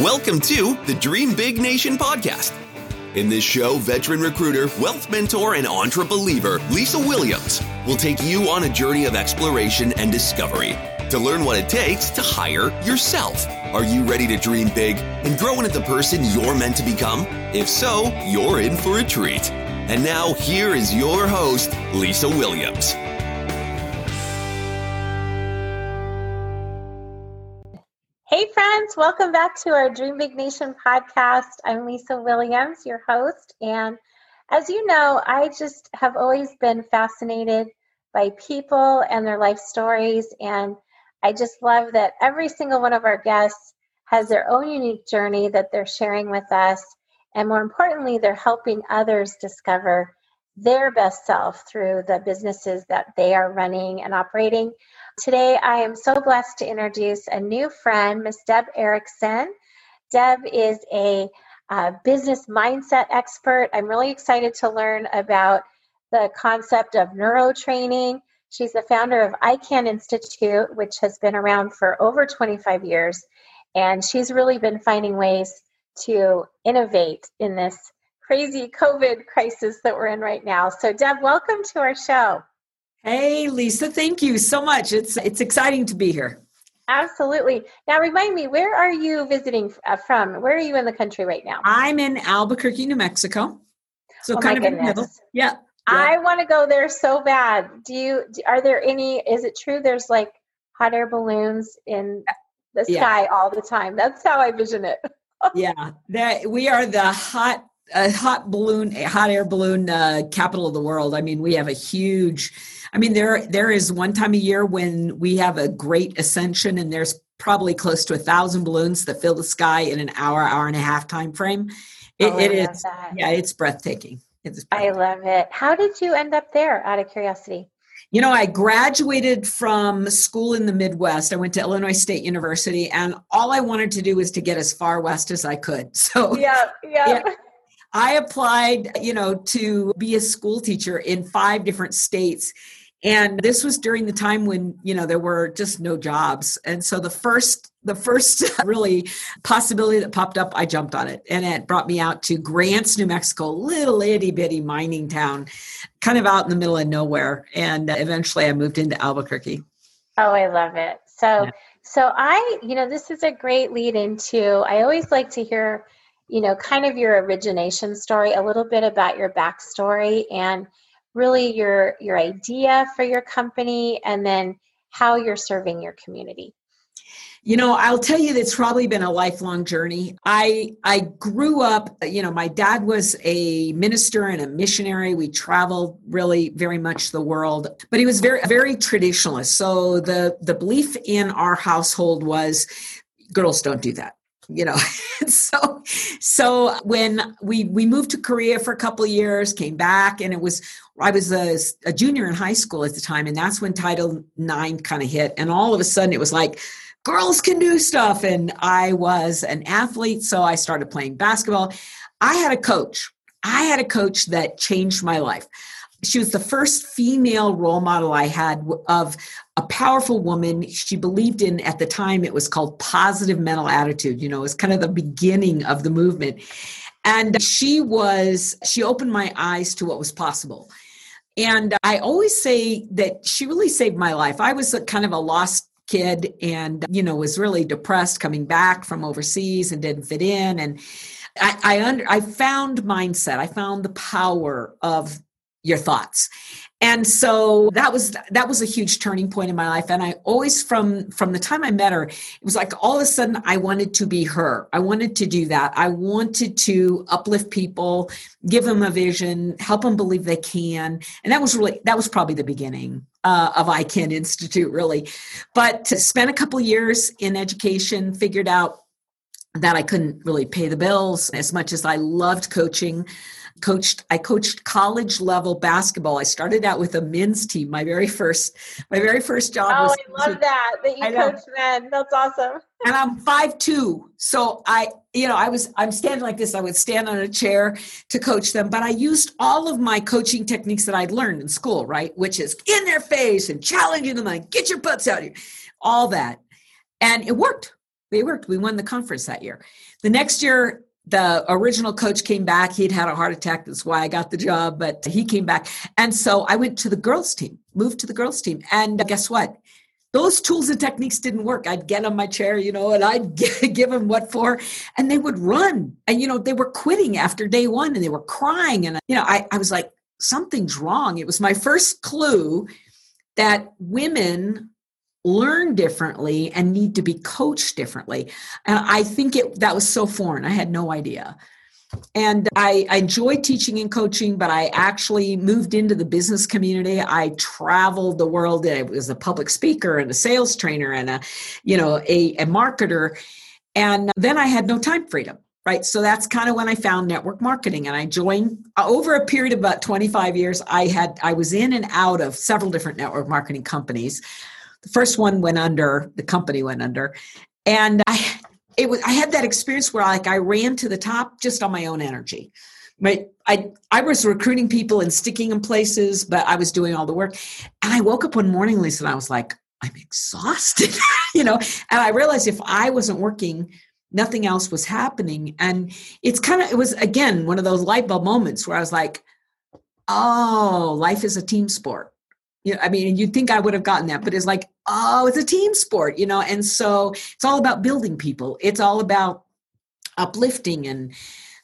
Welcome to the Dream Big Nation podcast. In this show, veteran recruiter, wealth mentor, and entrepreneur Lisa Williams will take you on a journey of exploration and discovery to learn what it takes to hire yourself. Are you ready to dream big and grow into the person you're meant to become? If so, you're in for a treat. And now, here is your host, Lisa Williams. Welcome back to our Dream Big Nation podcast. I'm Lisa Williams, your host. And as you know, I just have always been fascinated by people and their life stories. And I just love that every single one of our guests has their own unique journey that they're sharing with us. And more importantly, they're helping others discover their best self through the businesses that they are running and operating. Today, I am so blessed to introduce a new friend, Miss Deb Erickson. Deb is a uh, business mindset expert. I'm really excited to learn about the concept of neurotraining. She's the founder of ICANN Institute, which has been around for over 25 years. And she's really been finding ways to innovate in this crazy COVID crisis that we're in right now. So, Deb, welcome to our show. Hey, Lisa, thank you so much. It's it's exciting to be here. Absolutely. Now, remind me, where are you visiting uh, from? Where are you in the country right now? I'm in Albuquerque, New Mexico. So oh kind of goodness. in the middle. Yeah. yeah. I want to go there so bad. Do you? Are there any? Is it true? There's like hot air balloons in the sky yeah. all the time. That's how I vision it. yeah, that we are the hot a hot balloon, a hot air balloon uh, capital of the world. I mean, we have a huge. I mean, there there is one time a year when we have a great ascension, and there's probably close to a thousand balloons that fill the sky in an hour, hour and a half time frame. It, oh, it is, that. yeah, it's breathtaking. it's breathtaking. I love it. How did you end up there? Out of curiosity. You know, I graduated from school in the Midwest. I went to Illinois State University, and all I wanted to do was to get as far west as I could. So, yeah, yeah. yeah I applied, you know, to be a school teacher in five different states. And this was during the time when, you know, there were just no jobs. And so the first the first really possibility that popped up, I jumped on it. And it brought me out to Grants, New Mexico, little itty bitty mining town, kind of out in the middle of nowhere. And eventually I moved into Albuquerque. Oh, I love it. So yeah. so I, you know, this is a great lead into I always like to hear you know, kind of your origination story, a little bit about your backstory and really your your idea for your company and then how you're serving your community. You know, I'll tell you it's probably been a lifelong journey. I I grew up, you know, my dad was a minister and a missionary. We traveled really very much the world, but he was very very traditionalist. So the the belief in our household was girls don't do that you know so so when we we moved to korea for a couple years came back and it was i was a, a junior in high school at the time and that's when title ix kind of hit and all of a sudden it was like girls can do stuff and i was an athlete so i started playing basketball. I had a coach. I had a coach that changed my life she was the first female role model I had of a powerful woman. She believed in, at the time, it was called positive mental attitude. You know, it was kind of the beginning of the movement. And she was, she opened my eyes to what was possible. And I always say that she really saved my life. I was kind of a lost kid and, you know, was really depressed coming back from overseas and didn't fit in. And I, I, under, I found mindset. I found the power of your thoughts. And so that was that was a huge turning point in my life. And i always from from the time i met her it was like all of a sudden i wanted to be her. I wanted to do that. I wanted to uplift people give them a vision help them believe they can. And that was really that was probably the beginning uh, of ICANN Institute, really. But to spend a couple years in education, figured out that I couldn't really pay the bills as much as I loved coaching coached i coached college level basketball. I started out with a men's team. My very first my very first job oh was i love that that you coached men. That's awesome. And i'm five two so i you know i was i'm standing like this. I would stand on a chair to coach them but i used all of my coaching techniques that i'd learned in school right which is in their face and challenging them like get your butts out here all that. And it worked. They worked. We won the conference that year. The next year, the original coach came back. He'd had a heart attack. That's why I got the job, but he came back. And so I went to the girls' team, moved to the girls' team. And guess what? Those tools and techniques didn't work. I'd get on my chair, you know, and I'd give them what for, and they would run. And, you know, they were quitting after day one and they were crying. And, you know, I, I was like, something's wrong. It was my first clue that women learn differently and need to be coached differently. And I think it that was so foreign. I had no idea. And I, I enjoyed teaching and coaching, but I actually moved into the business community. I traveled the world. I was a public speaker and a sales trainer and a, you know, a, a marketer. And then I had no time freedom right so that's kind of when i found network marketing and i joined uh, over a period of about 25 years i had i was in and out of several different network marketing companies the first one went under, the company went under. And I it was I had that experience where like I ran to the top just on my own energy. Right. I I was recruiting people and sticking in places, but I was doing all the work. And I woke up one morning, Lisa, and I was like, I'm exhausted, you know. And I realized if I wasn't working, nothing else was happening. And it's kind of it was again one of those light bulb moments where I was like, oh, life is a team sport you know, I mean, you'd think I would have gotten that, but it's like, oh, it's a team sport, you know, and so it's all about building people. It's all about uplifting and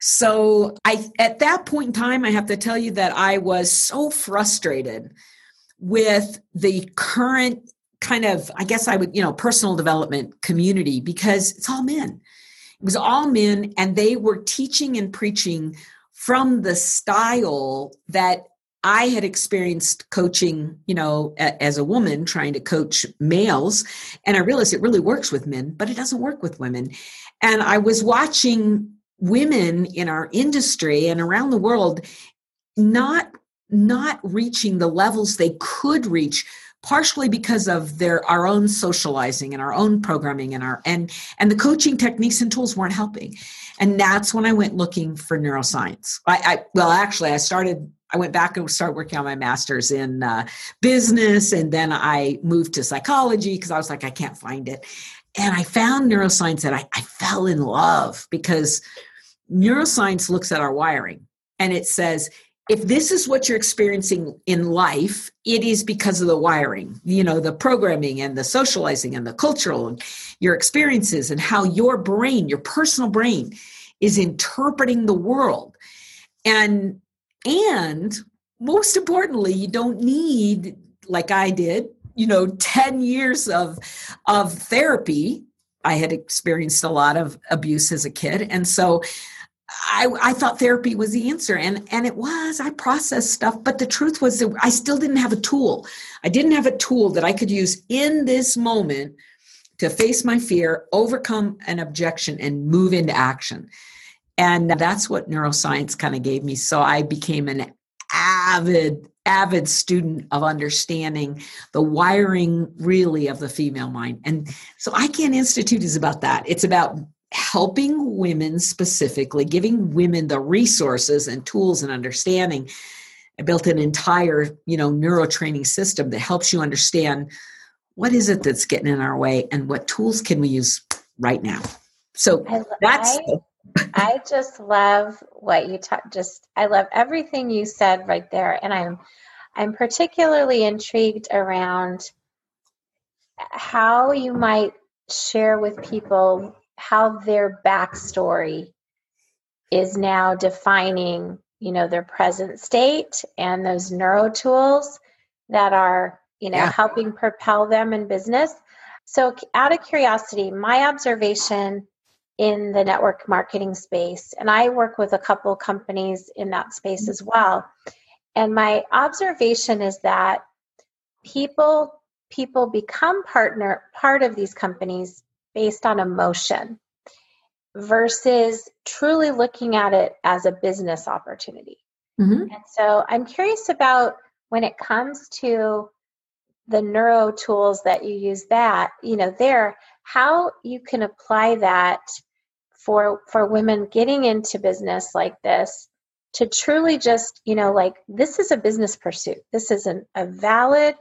so I at that point in time, I have to tell you that I was so frustrated with the current kind of, I guess I would, you know, personal development community because it's all men. It was all men, and they were teaching and preaching from the style that I had experienced coaching, you know, a, as a woman trying to coach males, and I realized it really works with men, but it doesn't work with women. And I was watching women in our industry and around the world not not reaching the levels they could reach partially because of their our own socializing and our own programming and our and and the coaching techniques and tools weren't helping and that's when i went looking for neuroscience i, I well actually i started I went back and started working on my master's in uh, business, and then I moved to psychology because I was like, I can't find it. And I found neuroscience, and I, I fell in love because neuroscience looks at our wiring and it says if this is what you're experiencing in life, it is because of the wiring, you know, the programming and the socializing and the cultural and your experiences and how your brain, your personal brain, is interpreting the world. And and most importantly, you don't need, like I did, you know, 10 years of of therapy. I had experienced a lot of abuse as a kid. And so I, I thought therapy was the answer and and it was i processed stuff but the truth was that i still didn't have a tool i didn't have a tool that i could use in this moment to face my fear overcome an objection and move into action and that's what neuroscience kind of gave me. So I became an avid, avid student of understanding the wiring really of the female mind. And so ICANN Institute is about that. It's about helping women specifically, giving women the resources and tools and understanding. I built an entire, you know, neurotraining system that helps you understand what is it that's getting in our way and what tools can we use right now. So that's I, I just love what you talk just I love everything you said right there and I'm I'm particularly intrigued around how you might share with people how their backstory is now defining you know their present state and those neuro tools that are you know yeah. helping propel them in business so out of curiosity my observation in the network marketing space. And I work with a couple companies in that space as well. And my observation is that people people become partner part of these companies based on emotion versus truly looking at it as a business opportunity. Mm-hmm. And so I'm curious about when it comes to the neuro tools that you use that, you know, there how you can apply that for for women getting into business like this to truly just you know like this is a business pursuit this is an, a valid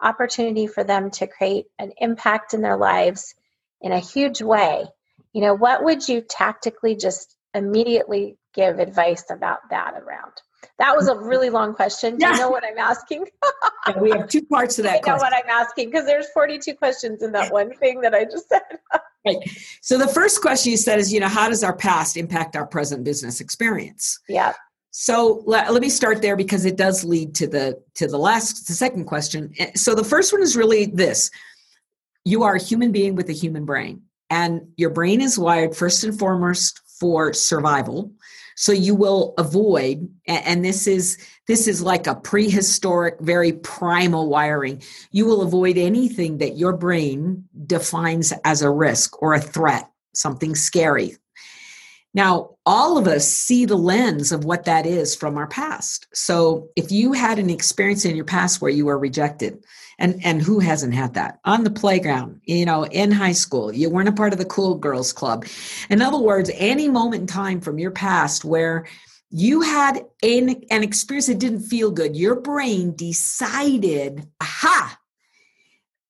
opportunity for them to create an impact in their lives in a huge way, you know, what would you tactically just immediately give advice about that around? That was a really long question. Do yeah. you know what I'm asking? yeah, we have two parts to that. I know question. what I'm asking because there's 42 questions in that one thing that I just said. right. So the first question you said is, you know, how does our past impact our present business experience? Yeah. So let, let me start there because it does lead to the to the last the second question. Eh, so the first one is really this. You are a human being with a human brain and your brain is wired first and foremost for survival so you will avoid and this is this is like a prehistoric very primal wiring. You will avoid anything that your brain defines as a risk or a threat something scary now all of us see the lens of what that is from our past. So if you had an experience in your past where you were rejected and and who hasn't had that? On the playground you know in high school you weren't a part of the cool girls club. In other words any moment in time from your past where you had an, an experience that didn't feel good your brain decided aha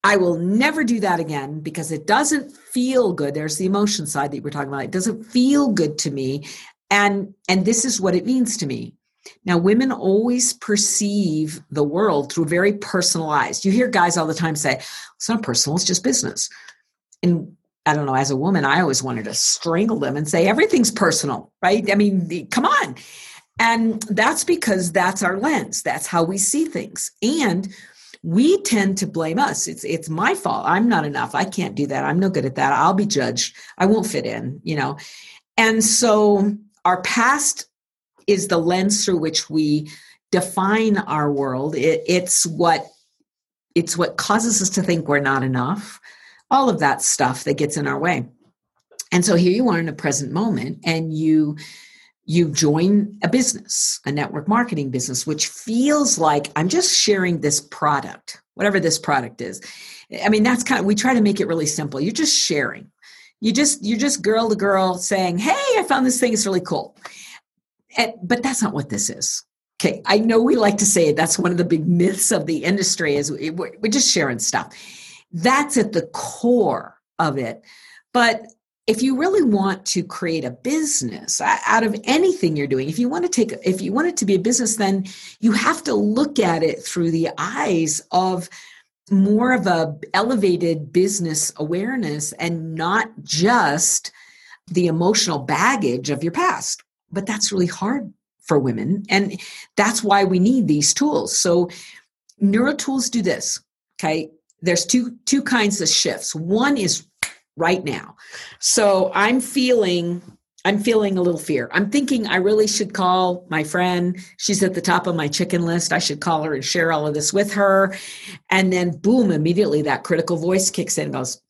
I will never do that again because it doesn't feel good. There's the emotion side that you were talking about. It doesn't feel good to me. And and this is what it means to me. Now, women always perceive the world through very personalized. You hear guys all the time say, it's not personal, it's just business. And I don't know, as a woman, I always wanted to strangle them and say, everything's personal, right? I mean, come on. And that's because that's our lens, that's how we see things. And we tend to blame us. It's it's my fault. I'm not enough. I can't do that. I'm no good at that. I'll be judged. I won't fit in, you know. And so our past is the lens through which we define our world. It, it's what it's what causes us to think we're not enough. All of that stuff that gets in our way. And so here you are in the present moment, and you you join a business, a network marketing business, which feels like I'm just sharing this product, whatever this product is. I mean, that's kind of we try to make it really simple. You're just sharing. You just you're just girl to girl saying, "Hey, I found this thing. It's really cool." And, but that's not what this is. Okay, I know we like to say that's one of the big myths of the industry is we're just sharing stuff. That's at the core of it. But if you really want to create a business out of anything you're doing if you want to take if you want it to be a business then you have to look at it through the eyes of more of a elevated business awareness and not just the emotional baggage of your past. But that's really hard for women and that's why we need these tools. So neurotools do this okay? There's two two kinds of shifts. One is right now. So i'm feeling i'm feeling a little fear. I'm thinking i really should call my friend. She's at the top of my chicken list. I should call her and share all of this with her. And then boom immediately that critical voice kicks in and goes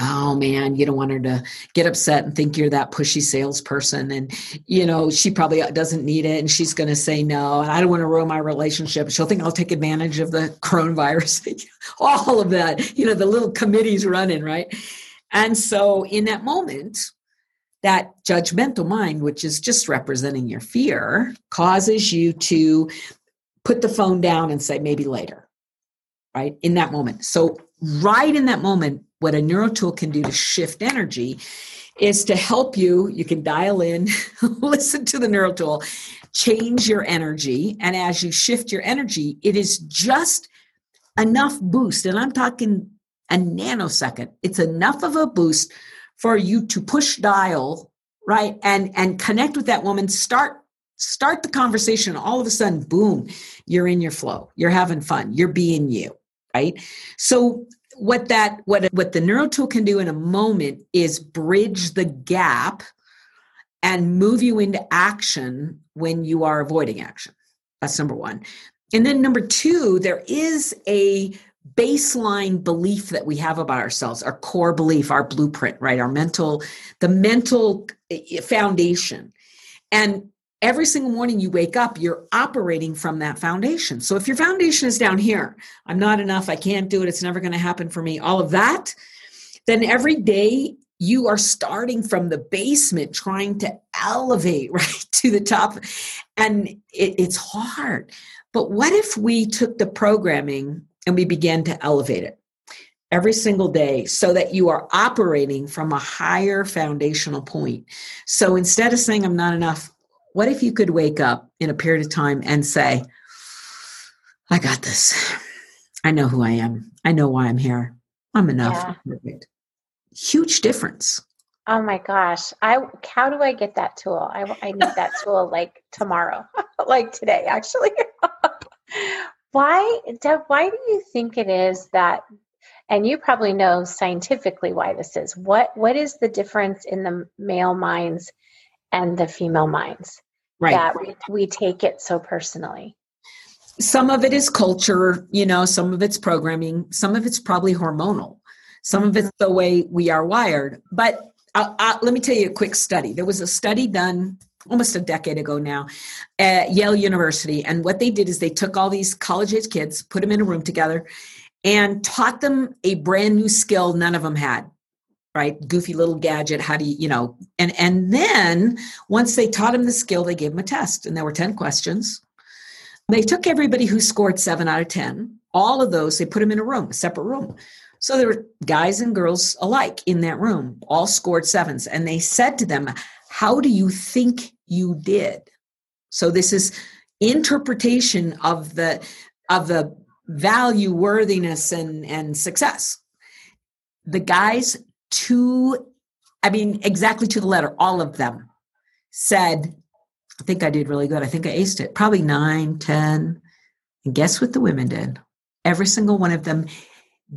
oh man you don't want her to get upset and think you're that pushy salesperson. And you know she probably doesn't need it and she's going to say no. And i don't want to ruin my relationship. She'll think i'll take advantage of the coronavirus. All of that you know the little committees running right and so in that moment that judgmental mind which is just representing your fear causes you to put the phone down and say maybe later right? In that moment. So right in that moment what a neurotool can do to shift energy is to help you you can dial in listen to the neurotool change your energy. And as you shift your energy it is just enough boost. And i'm talking a nanosecond. It's enough of a boost for you to push dial right and and connect with that woman start start the conversation all of a sudden boom you're in your flow. You're having fun. You're being you right? So what that what what the neurotool can do in a moment is bridge the gap and move you into action when you are avoiding action. That's number one. And then number two there is a baseline belief that we have about ourselves our core belief our blueprint right our mental the mental eh, foundation and every single morning you wake up, you're operating from that foundation. So if your foundation is down here, I'm not enough, I can't do it, it's never going to happen for me, all of that, then every day you are starting from the basement trying to elevate right to the top. And it, it's hard. But what if we took the programming and we begin to elevate it? every single day so that you are operating from a higher foundational point. So instead of saying, I'm not enough, what if you could wake up in a period of time and say, I got this. I know who I am. I know why I'm here. I'm enough. Yeah. Perfect. Huge difference. Oh my gosh. I how do I get that tool? I, I need that tool like tomorrow, like today, actually. why, Deb, why do you think it is that and you probably know scientifically why this is. What what is the difference in the male minds and the female minds? Right. That we, we take it so personally some of it is culture, you know, some of it's programming, some of it's probably hormonal, some of it's mm-hmm. the way we are wired. But I'll, I'll, let me tell you a quick study. There was a study done almost a decade ago now at Yale University. And what they did is they took all these college age kids, put them in a room together, and taught them a brand new skill none of them had right goofy little gadget how do you you know and and then once they taught them the skill they gave them a test and there were 10 questions they took everybody who scored seven out of 10, all of those, they put them in a room, a separate room. So there were guys and girls alike in that room, all scored sevens. And they said to them, How do you think you did? So this is interpretation of the of the value, worthiness, and, and success. The guys to I mean, exactly to the letter, all of them said I think I did really good. I think I aced it, probably nine, ten. And guess what the women did? Every single one of them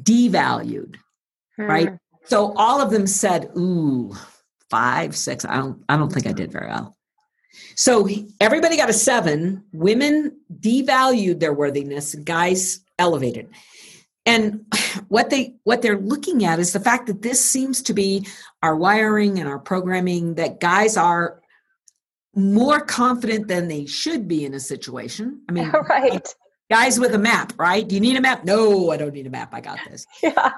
devalued, hmm. right? So all of them said, ooh, five, six. I don't I don't think I did very well. So everybody got a seven. Women devalued their worthiness, guys elevated. And what they what they're looking at is the fact that this seems to be our wiring and our programming that guys are more confident than they should be in a situation. I mean, right. Guys with a map, right? Do you need a map? No, I don't need a map. I got this. Yeah.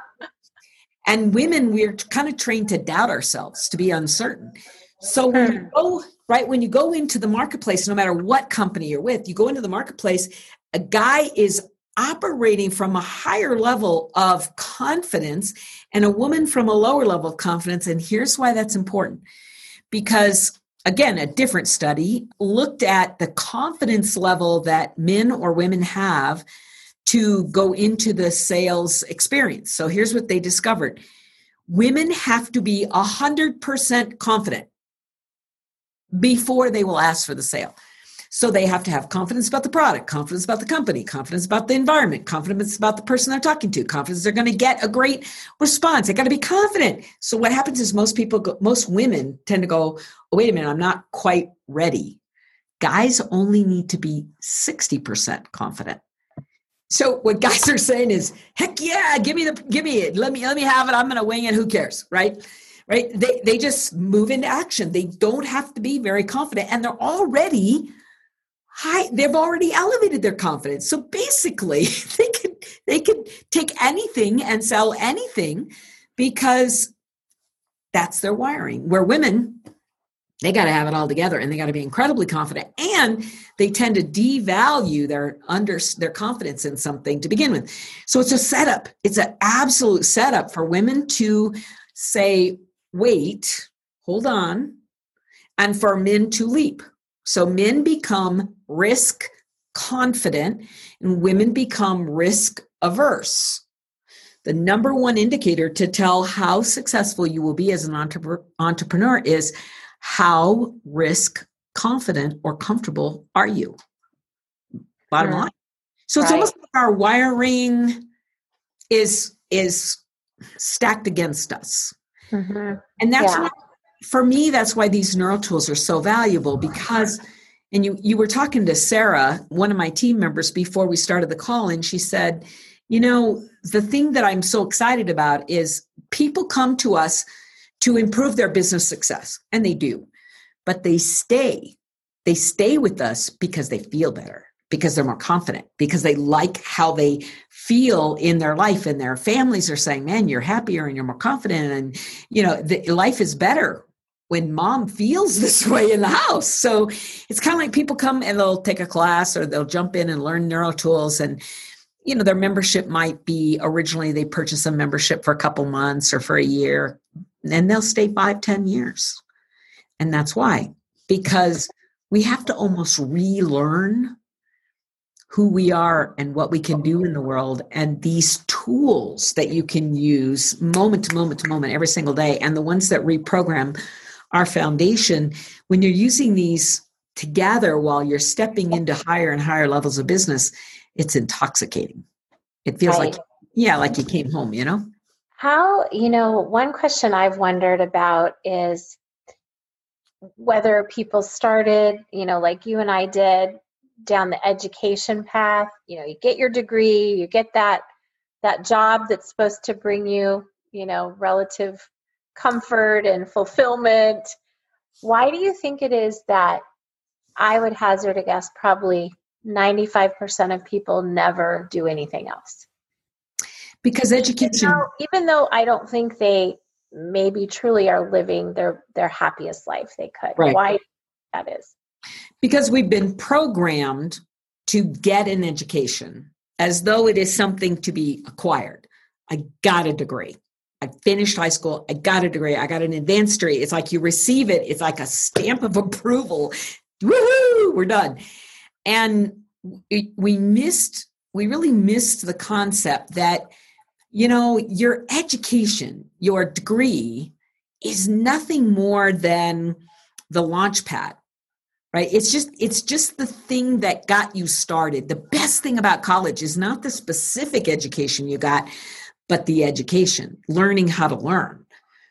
And women, we're kind of trained to doubt ourselves, to be uncertain. So when you hmm. go right when you go into the marketplace, no matter what company you're with, you go into the marketplace, a guy is operating from a higher level of confidence and a woman from a lower level of confidence. And here's why that's important because again, a different study looked at the confidence level that men or women have to go into the sales experience. So here's what they discovered women have to be 100% confident before they will ask for the sale. So they have to have confidence about the product, confidence about the company, confidence about the environment, confidence about the person they're talking to, confidence they're going to get a great response. They got to be confident. So what happens is most people, go, most women tend to go, oh, wait a minute, I'm not quite ready. Guys only need to be 60% confident. So what guys are saying is, heck yeah, give me the give me it. Let me let me have it. I'm gonna wing it. Who cares? Right? Right? They they just move into action. They don't have to be very confident. And they're already high they've already elevated their confidence so basically they could they could take anything and sell anything because that's their wiring where women they got to have it all together and they got to be incredibly confident and they tend to devalue their under their confidence in something to begin with so it's a setup it's an absolute setup for women to say wait hold on and for men to leap so men become risk confident and women become risk averse. The number one indicator to tell how successful you will be as an entrepreneur is how risk confident or comfortable are you? Bottom line. So it's right. almost like our wiring is is stacked against us. Mm-hmm. And that's yeah. why for me, that's why these neural tools are so valuable because, and you, you were talking to Sarah, one of my team members, before we started the call, and she said, you know, the thing that I'm so excited about is people come to us to improve their business success, and they do, but they stay. They stay with us because they feel better because they're more confident because they like how they feel in their life and their families are saying man you're happier and you're more confident and you know the, life is better when mom feels this way in the house. So it's kind of like people come and they'll take a class or they'll jump in and learn neural tools and you know their membership might be originally they purchase a membership for a couple months or for a year and they'll stay five ten years and that's why because we have to almost relearn who we are and what we can do in the world. And these tools that you can use moment to moment to moment every single day and the ones that reprogram our foundation when you're using these together while you're stepping into higher and higher levels of business it's intoxicating. It feels right. like yeah like you came home you know? How you know one question i've wondered about is whether people started you know like you and i did down the education path you know you get your degree you get that that job that's supposed to bring you you know relative comfort and fulfillment. Why do you think it is that i would hazard a guess probably 95% of people never do anything else? Because education even though, even though i don't think they maybe truly are living their their happiest life they could. Right. why that is because we've been programmed to get an education as though it is something to be acquired. I got a degree. I finished high school. I got a degree. I got an advanced degree. It's like you receive it, it's like a stamp of approval. Woohoo, we're done. And we missed, we really missed the concept that, you know, your education, your degree is nothing more than the launch pad right? It's just it's just the thing that got you started. The best thing about college is not the specific education you got but the education learning how to learn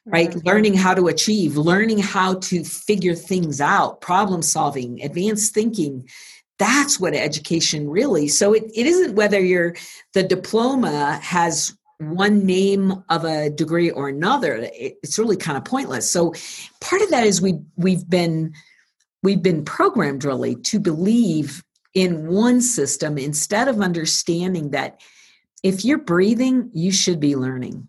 right? Mm-hmm. learning how to achieve learning how to figure things out problem solving advanced thinking. That's what education really so it, it isn't whether you're the diploma has one name of a degree or another. It, it's really kind of pointless. So part of that is we we've been we've been programmed really to believe in one system instead of understanding that if you're breathing, you should be learning,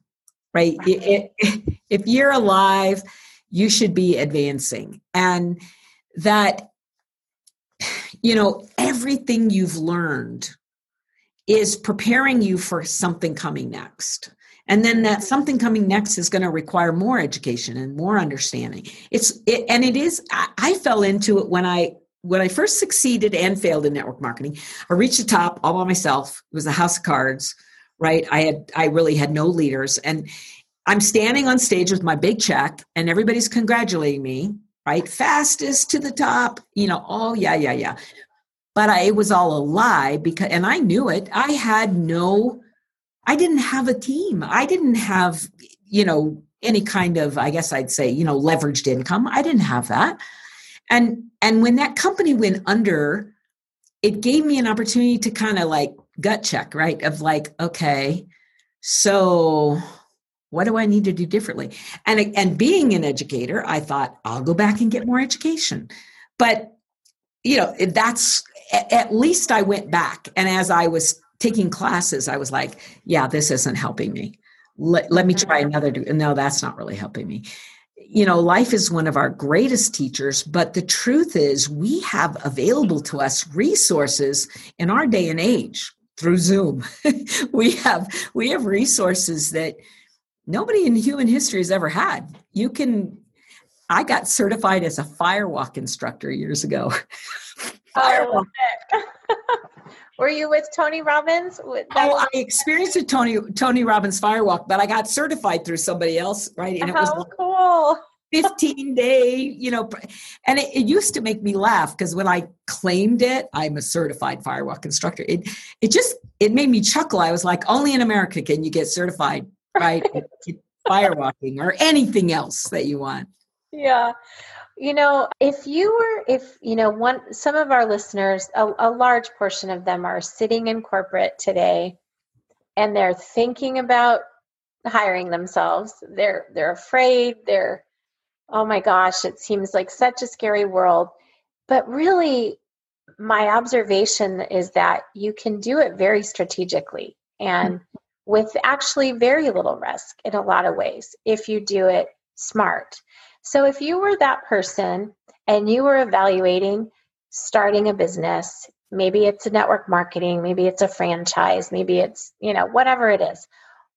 right? if you're alive, you should be advancing. And that, you know, everything you've learned is preparing you for something coming next and then that something coming next is going to require more education and more understanding. It's it, and it is I, I fell into it when i when i first succeeded and failed in network marketing. I reached the top all by myself. It was a house of cards right? I had i really had no leaders. And i'm standing on stage with my big check and everybody's congratulating me right? Fastest to the top you know oh yeah yeah yeah. But I, it was all a lie because and i knew it. I had no I didn't have a team. I didn't have, you know, any kind of, I guess I'd say, you know, leveraged income. I didn't have that. And and when that company went under, it gave me an opportunity to kind of like gut check, right? Of like, okay, so what do I need to do differently? And and being an educator, I thought I'll go back and get more education. But you know, that's at least I went back and as I was taking classes, I was like, yeah, this isn't helping me. Let, let me try mm-hmm. another. No, that's not really helping me. You know, life is one of our greatest teachers, but the truth is, we have available to us resources in our day and age through Zoom. we have we have resources that nobody in human history has ever had. You can I got certified as a firewalk instructor years ago. firewalk. Were you with Tony Robbins? oh, I experienced a Tony Tony Robbins firewalk, but I got certified through somebody else, right? And it was like cool. 15 day, you know, and it, it used to make me laugh because when I claimed it, I'm a certified firewalk instructor. It it just it made me chuckle. I was like, only in America can you get certified, right? firewalking or anything else that you want. Yeah. You know, if you were, if, you know, one, some of our listeners, a, a large portion of them are sitting in corporate today and they're thinking about hiring themselves. They're, they're afraid. They're, oh my gosh, it seems like such a scary world. But really, my observation is that you can do it very strategically and mm-hmm. with actually very little risk in a lot of ways if you do it smart. So if you were that person and you were evaluating starting a business maybe it's a network marketing, maybe it's a franchise, maybe it's, you know, whatever it is.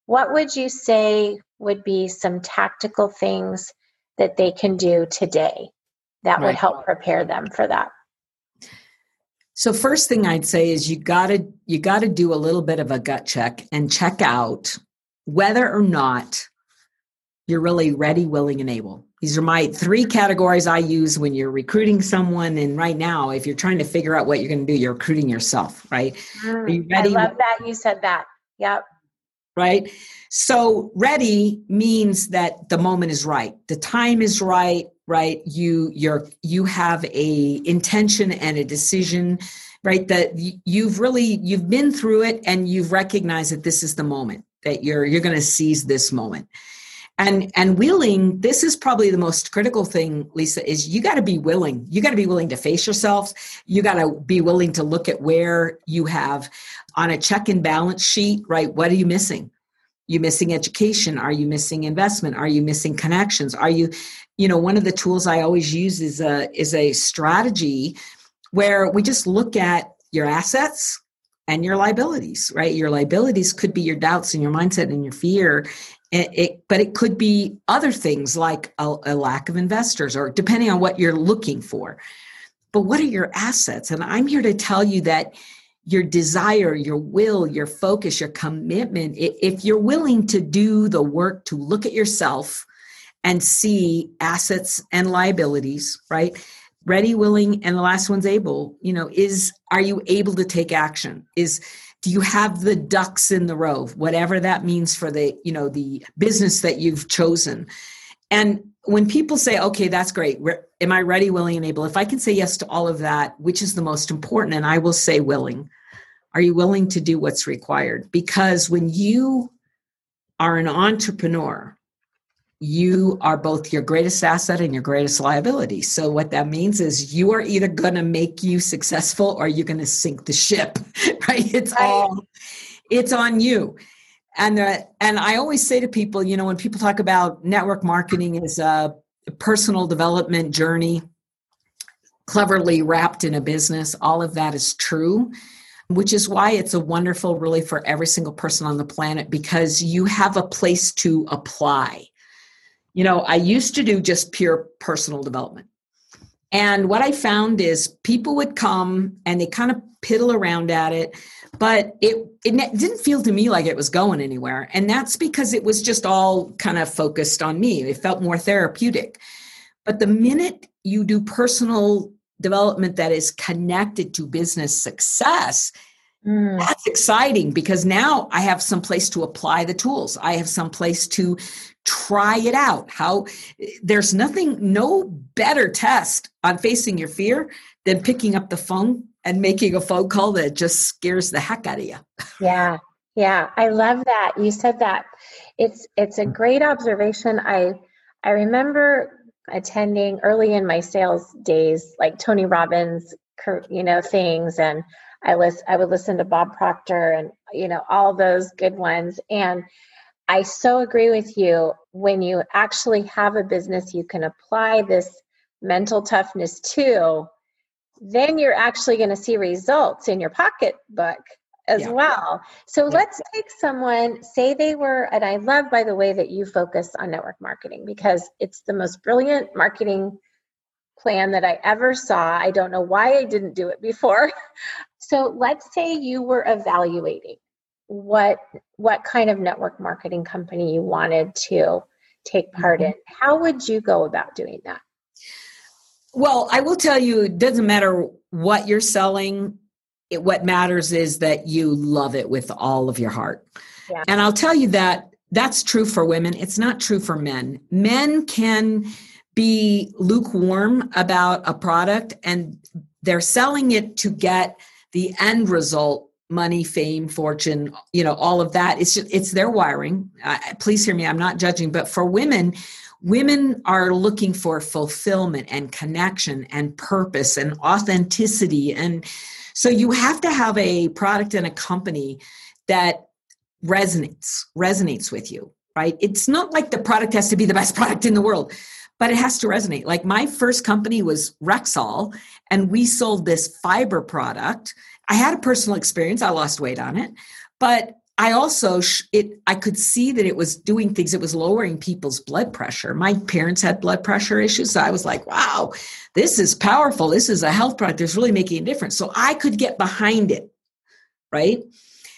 What would you say would be some tactical things that they can do today that right. would help prepare them for that? So first thing I'd say is you got to you got to do a little bit of a gut check and check out whether or not you're really ready, willing and able. These are my three categories I use when you're recruiting someone and right now if you're trying to figure out what you're going to do, you're recruiting yourself, right? Mm, Are you ready? I love that you said that. Yep. Right? So ready means that the moment is right. The time is right, right you you're you have a intention and a decision right that you've really you've been through it and you've recognized that this is the moment that you're you're going to seize this moment and and willing this is probably the most critical thing lisa is you got to be willing. You got to be willing to face yourself. You got to be willing to look at where you have on a check and balance sheet right what are you missing? You missing education? Are you missing investment? Are you missing connections? Are you you know one of the tools i always use is a is a strategy where we just look at your assets and your liabilities right? Your liabilities could be your doubts and your mindset and your fear it, it, but it could be other things like a, a lack of investors or depending on what you're looking for but what are your assets and i'm here to tell you that your desire, your will, your focus, your commitment, if you're willing to do the work to look at yourself and see assets and liabilities, right? Ready, willing, and the last one's able, you know, is are you able to take action? Is do you have the ducks in the row, whatever that means for the, you know, the business that you've chosen? And when people say, okay, that's great, am I ready, willing, and able? If I can say yes to all of that, which is the most important, and I will say willing, are you willing to do what's required? Because when you are an entrepreneur, you are both your greatest asset and your greatest liability. So what that means is you are either going to make you successful or you're going to sink the ship, right? It's right. all it's on you. And uh, and I always say to people, you know, when people talk about network marketing as a personal development journey cleverly wrapped in a business, all of that is true which is why it's a wonderful really for every single person on the planet because you have a place to apply you know, I used to do just pure personal development. And what I found is people would come and they kind of piddle around at it, but it, it didn't feel to me like it was going anywhere. And that's because it was just all kind of focused on me. It felt more therapeutic. But the minute you do personal development that is connected to business success, Mm. That's exciting because now I have some place to apply the tools. I have some place to try it out. How there's nothing, no better test on facing your fear than picking up the phone and making a phone call that just scares the heck out of you. Yeah. Yeah, I love that. You said that. It's it's a great observation. I I remember attending early in my sales days like Tony Robbins you know things and I list I would listen to Bob Proctor and you know all those good ones and I so agree with you when you actually have a business you can apply this mental toughness to then you're actually going to see results in your pocketbook as yeah. well. So yeah. let's take someone, say they were, and I love, by the way, that you focus on network marketing because it's the most brilliant marketing plan that I ever saw. I don't know why I didn't do it before. So let's say you were evaluating what what kind of network marketing company you wanted to take part mm-hmm. in. How would you go about doing that? Well, I will tell you, it doesn't matter what you're selling. It, what matters is that you love it with all of your heart. Yeah. And I'll tell you that that's true for women. It's not true for men. Men can be lukewarm about a product and they're selling it to get the end result money fame fortune you know all of that it's just it's their wiring. Uh, please hear me i'm not judging but for women women are looking for fulfillment and connection and purpose and authenticity. And so you have to have a product and a company that resonates resonates with you right? It's not like the product has to be the best product in the world but it has to resonate. Like my first company was Rexall, and we sold this fiber product. I had a personal experience. I lost weight on it, but I also it I could see that it was doing things. It was lowering people's blood pressure. My parents had blood pressure issues, so I was like, "Wow, this is powerful. This is a health product. It's really making a difference." So I could get behind it, right?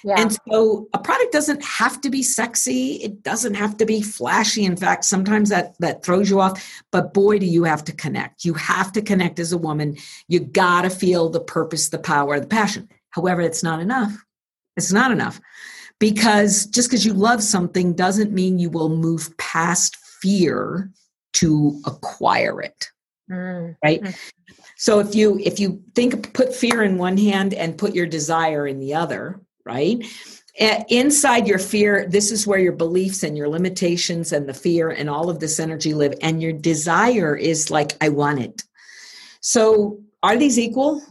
Yeah. And so a product doesn't have to be sexy. It doesn't have to be flashy. In fact, sometimes that that throws you off. But boy, do you have to connect. You have to connect as a woman. You got to feel the purpose, the power, the passion. However, it's not enough. It's not enough because just because you love something doesn't mean you will move past fear to acquire it. Mm. Right? Mm. So if you if you think put fear in one hand and put your desire in the other, right? inside your fear, this is where your beliefs and your limitations and the fear and all of this energy live. And your desire is like, I want it. So, are these equal?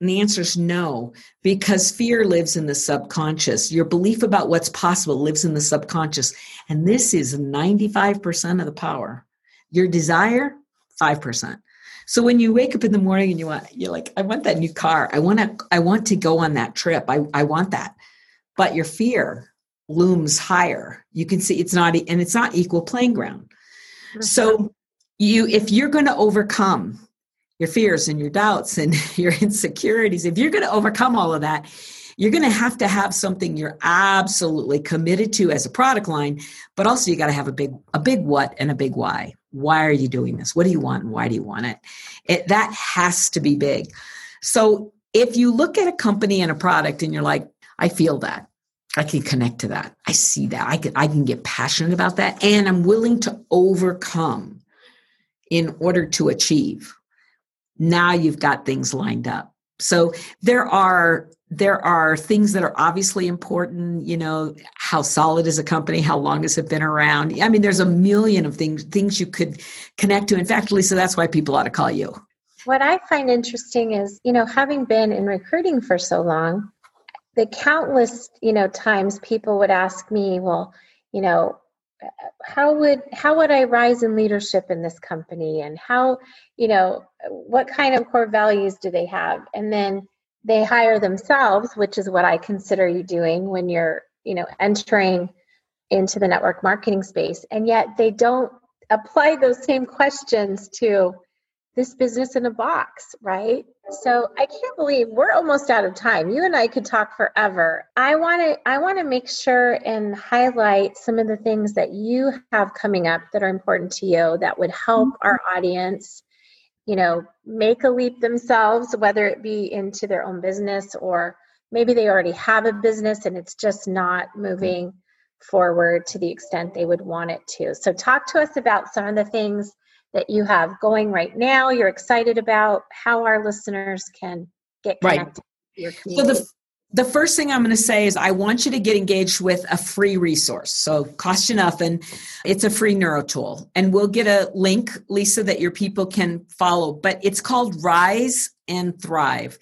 And the answer is no, because fear lives in the subconscious. Your belief about what's possible lives in the subconscious. And this is 95% of the power. Your desire, 5%. So when you wake up in the morning and you want, you're like, I want that new car. I want to, I want to go on that trip. I, I want that. But your fear looms higher. You can see it's not, and it's not equal playing ground. Mm-hmm. So you, if you're going to overcome your fears and your doubts and your insecurities, if you're going to overcome all of that, you're going to have to have something you're absolutely committed to as a product line, but also you got to have a big a big what and a big why why are you doing this? What do you want? And why do you want it? it that has to be big. So if you look at a company and a product and you're like i feel that. I can connect to that. I see that. I can i can get passionate about that and i'm willing to overcome in order to achieve. Now you've got things lined up. So there are there are things that are obviously important you know how solid is a company how long has it been around? I mean there's a million of things things you could connect to. In fact lisa that's why people ought to call you. What i find interesting is you know having been in recruiting for so long the countless you know times people would ask me well you know how would how would i rise in leadership in this company? And how you know what kind of core values do they have? And then they hire themselves, which is what I consider you doing when you're, you know, entering into the network marketing space. And yet they don't apply those same questions to this business in a box, right? So I can't believe we're almost out of time. You and I could talk forever. I want to I want to make sure and highlight some of the things that you have coming up that are important to you that would help mm-hmm. our audience you know, make a leap themselves, whether it be into their own business or maybe they already have a business and it's just not mm-hmm. moving forward to the extent they would want it to. So, talk to us about some of the things that you have going right now, you're excited about, how our listeners can get connected. Right. So, the the first thing I'm going to say is I want you to get engaged with a free resource. So cost you nothing. It's a free neuro tool. And we'll get a link, Lisa, that your people can follow. But it's called Rise and Thrive.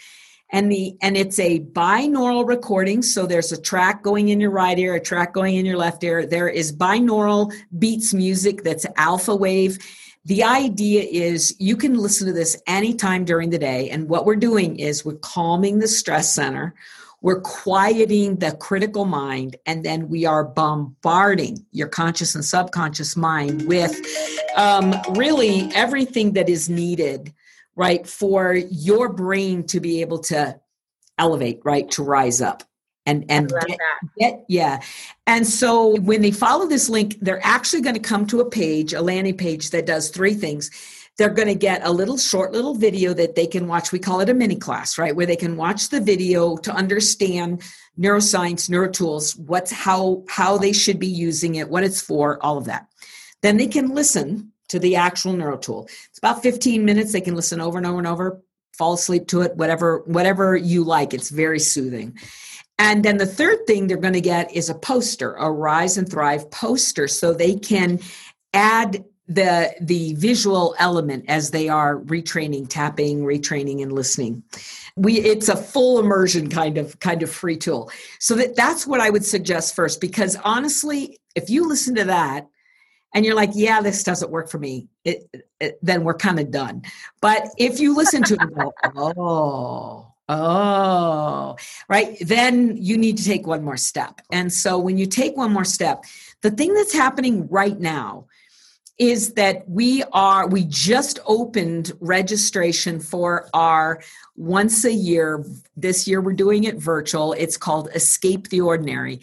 And the and it's a binaural recording. So there's a track going in your right ear, a track going in your left ear. There is binaural beats music that's alpha wave. The idea is you can listen to this anytime during the day. And what we're doing is we're calming the stress center we're quieting the critical mind, and then we are bombarding your conscious and subconscious mind with um, really everything that is needed, right, for your brain to be able to elevate, right, to rise up and and get, get, yeah. And so when they follow this link they're actually going to come to a page a landing page that does three things they're going to get a little short little video that they can watch. We call it a mini class, right? Where they can watch the video to understand neuroscience, neurotools, what's how how they should be using it, what it's for, all of that. Then they can listen to the actual neurotool. It's about 15 minutes. They can listen over and over and over, fall asleep to it, whatever whatever you like. It's very soothing. And then the third thing they're going to get is a poster, a Rise and Thrive poster, so they can add the the visual element as they are retraining tapping retraining and listening we it's a full immersion kind of kind of free tool so that that's what i would suggest first because honestly if you listen to that and you're like, yeah, this doesn't work for me, it, it, then we're kind of done. But if you listen to it oh, oh, right, then you need to take one more step. And so when you take one more step, the thing that's happening right now is that we are we just opened registration for our once a year this year we're doing it virtual it's called escape the ordinary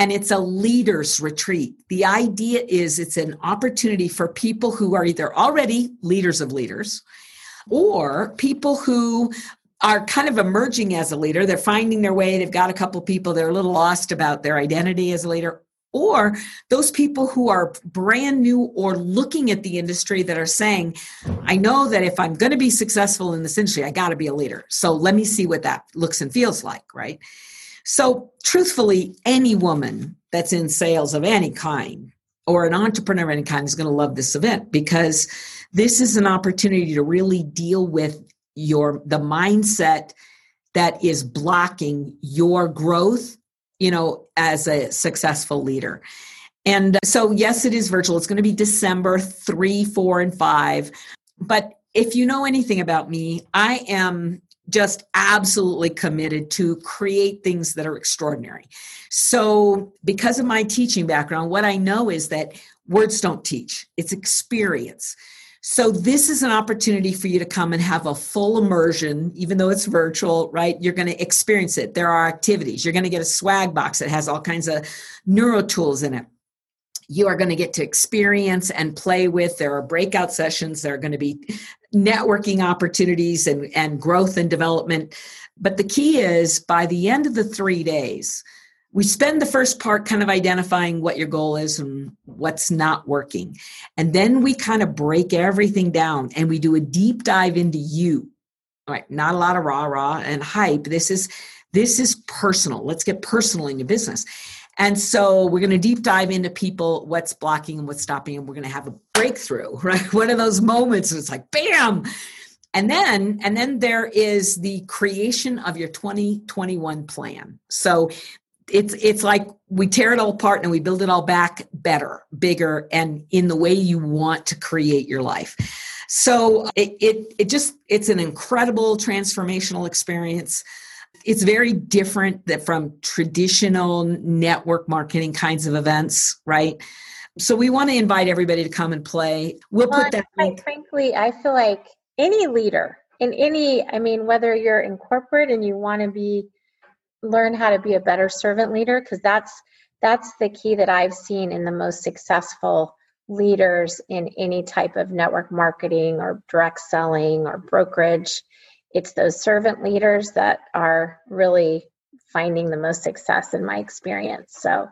and it's a leaders retreat. The idea is it's an opportunity for people who are either already leaders of leaders or people who are kind of emerging as a leader. They're finding their way. They've got a couple people, they're a little lost about their identity as a leader. Or those people who are brand new or looking at the industry that are saying, I know that if I'm going to be successful in this industry, I got to be a leader. So let me see what that looks and feels like, right? So, truthfully, any woman that's in sales of any kind or an entrepreneur of any kind is going to love this event because this is an opportunity to really deal with your the mindset that is blocking your growth you know as a successful leader and so yes it is virtual it's going to be december 3 4 and 5 but if you know anything about me i am just absolutely committed to create things that are extraordinary. So, because of my teaching background, what I know is that words don't teach, it's experience. So, this is an opportunity for you to come and have a full immersion, even though it's virtual, right? You're going to experience it. There are activities. You're going to get a swag box that has all kinds of neuro tools in it you are going to get to experience and play with. There are breakout sessions. There are going to be networking opportunities and, and growth and development. But the key is by the end of the three days, we spend the first part kind of identifying what your goal is and what's not working. And then we kind of break everything down and we do a deep dive into you. All right, not a lot of rah rah and hype. This is this is personal. Let's get personal in your business. And so we're going to deep dive into people, what's blocking and what's stopping, and we're going to have a breakthrough, right? One of those moments, it's like, bam. And then, and then there is the creation of your 2021 plan. So it's it's like we tear it all apart and we build it all back better, bigger, and in the way you want to create your life. So it it, it just it's an incredible transformational experience it's very different that from traditional network marketing kinds of events, right? So we want to invite everybody to come and play. We'll well, put that. Quite frankly, I feel like any leader in any, I mean, whether you're in corporate and you want to be learn how to be a better servant leader, because that's that's the key that I've seen in the most successful leaders in any type of network marketing or direct selling or brokerage it's those servant leaders that are really finding the most success in my experience. So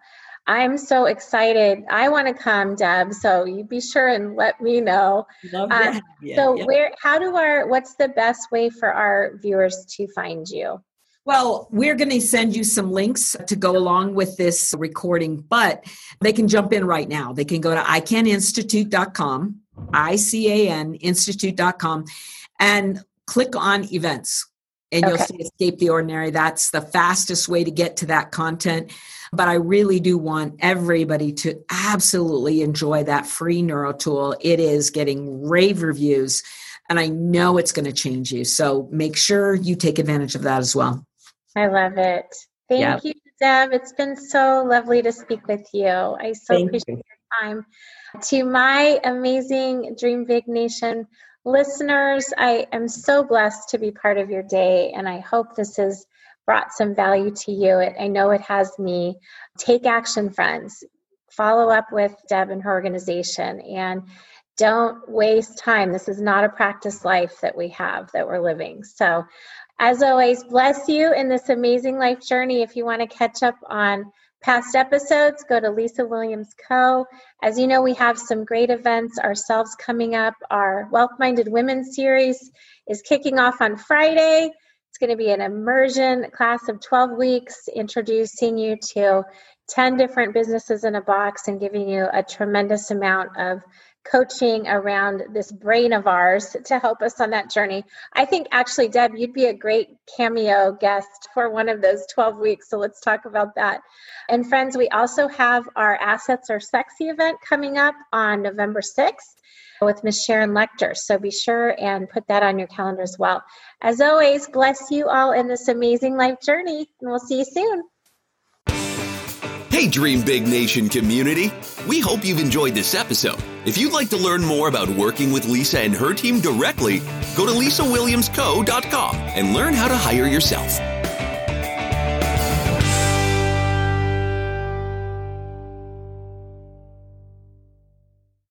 I'm so excited. I want to come, Deb. So you be sure and let me know. Love uh, so yep. where how do our what's the best way for our viewers to find you? Well, we're going to send you some links to go along with this recording, but they can jump in right now. They can go to icaninstitute.com, I C A N institute.com, and click on events and okay. you'll see escape the ordinary that's the fastest way to get to that content but i really do want everybody to absolutely enjoy that free neuro tool it is getting rave reviews and i know it's going to change you so make sure you take advantage of that as well i love it thank yep. you deb it's been so lovely to speak with you i so thank appreciate you. your time to my amazing dream big nation Listeners, I am so blessed to be part of your day, and I hope this has brought some value to you. I know it has me. Take action, friends. Follow up with Deb and her organization, and don't waste time. This is not a practice life that we have that we're living. So, as always, bless you in this amazing life journey. If you want to catch up on past episodes, go to Lisa Williams Co. As you know, we have some great events ourselves coming up. Our Wealth Minded Women series is kicking off on Friday. It's going to be an immersion class of 12 weeks, introducing you to 10 different businesses in a box and giving you a tremendous amount of coaching around this brain of ours to help us on that journey. I think actually, Deb, you'd be a great cameo guest for one of those 12 weeks. So let's talk about that. And friends, we also have our Assets Are Sexy event coming up on November 6th with Miss Sharon Lechter. So be sure and put that on your calendar as well. As always, bless you all in this amazing life journey, and we'll see you soon. Hey, Dream Big Nation community. We hope you've enjoyed this episode. If you'd like to learn more about working with Lisa and her team directly, go to lisawilliamsco.com and learn how to hire yourself.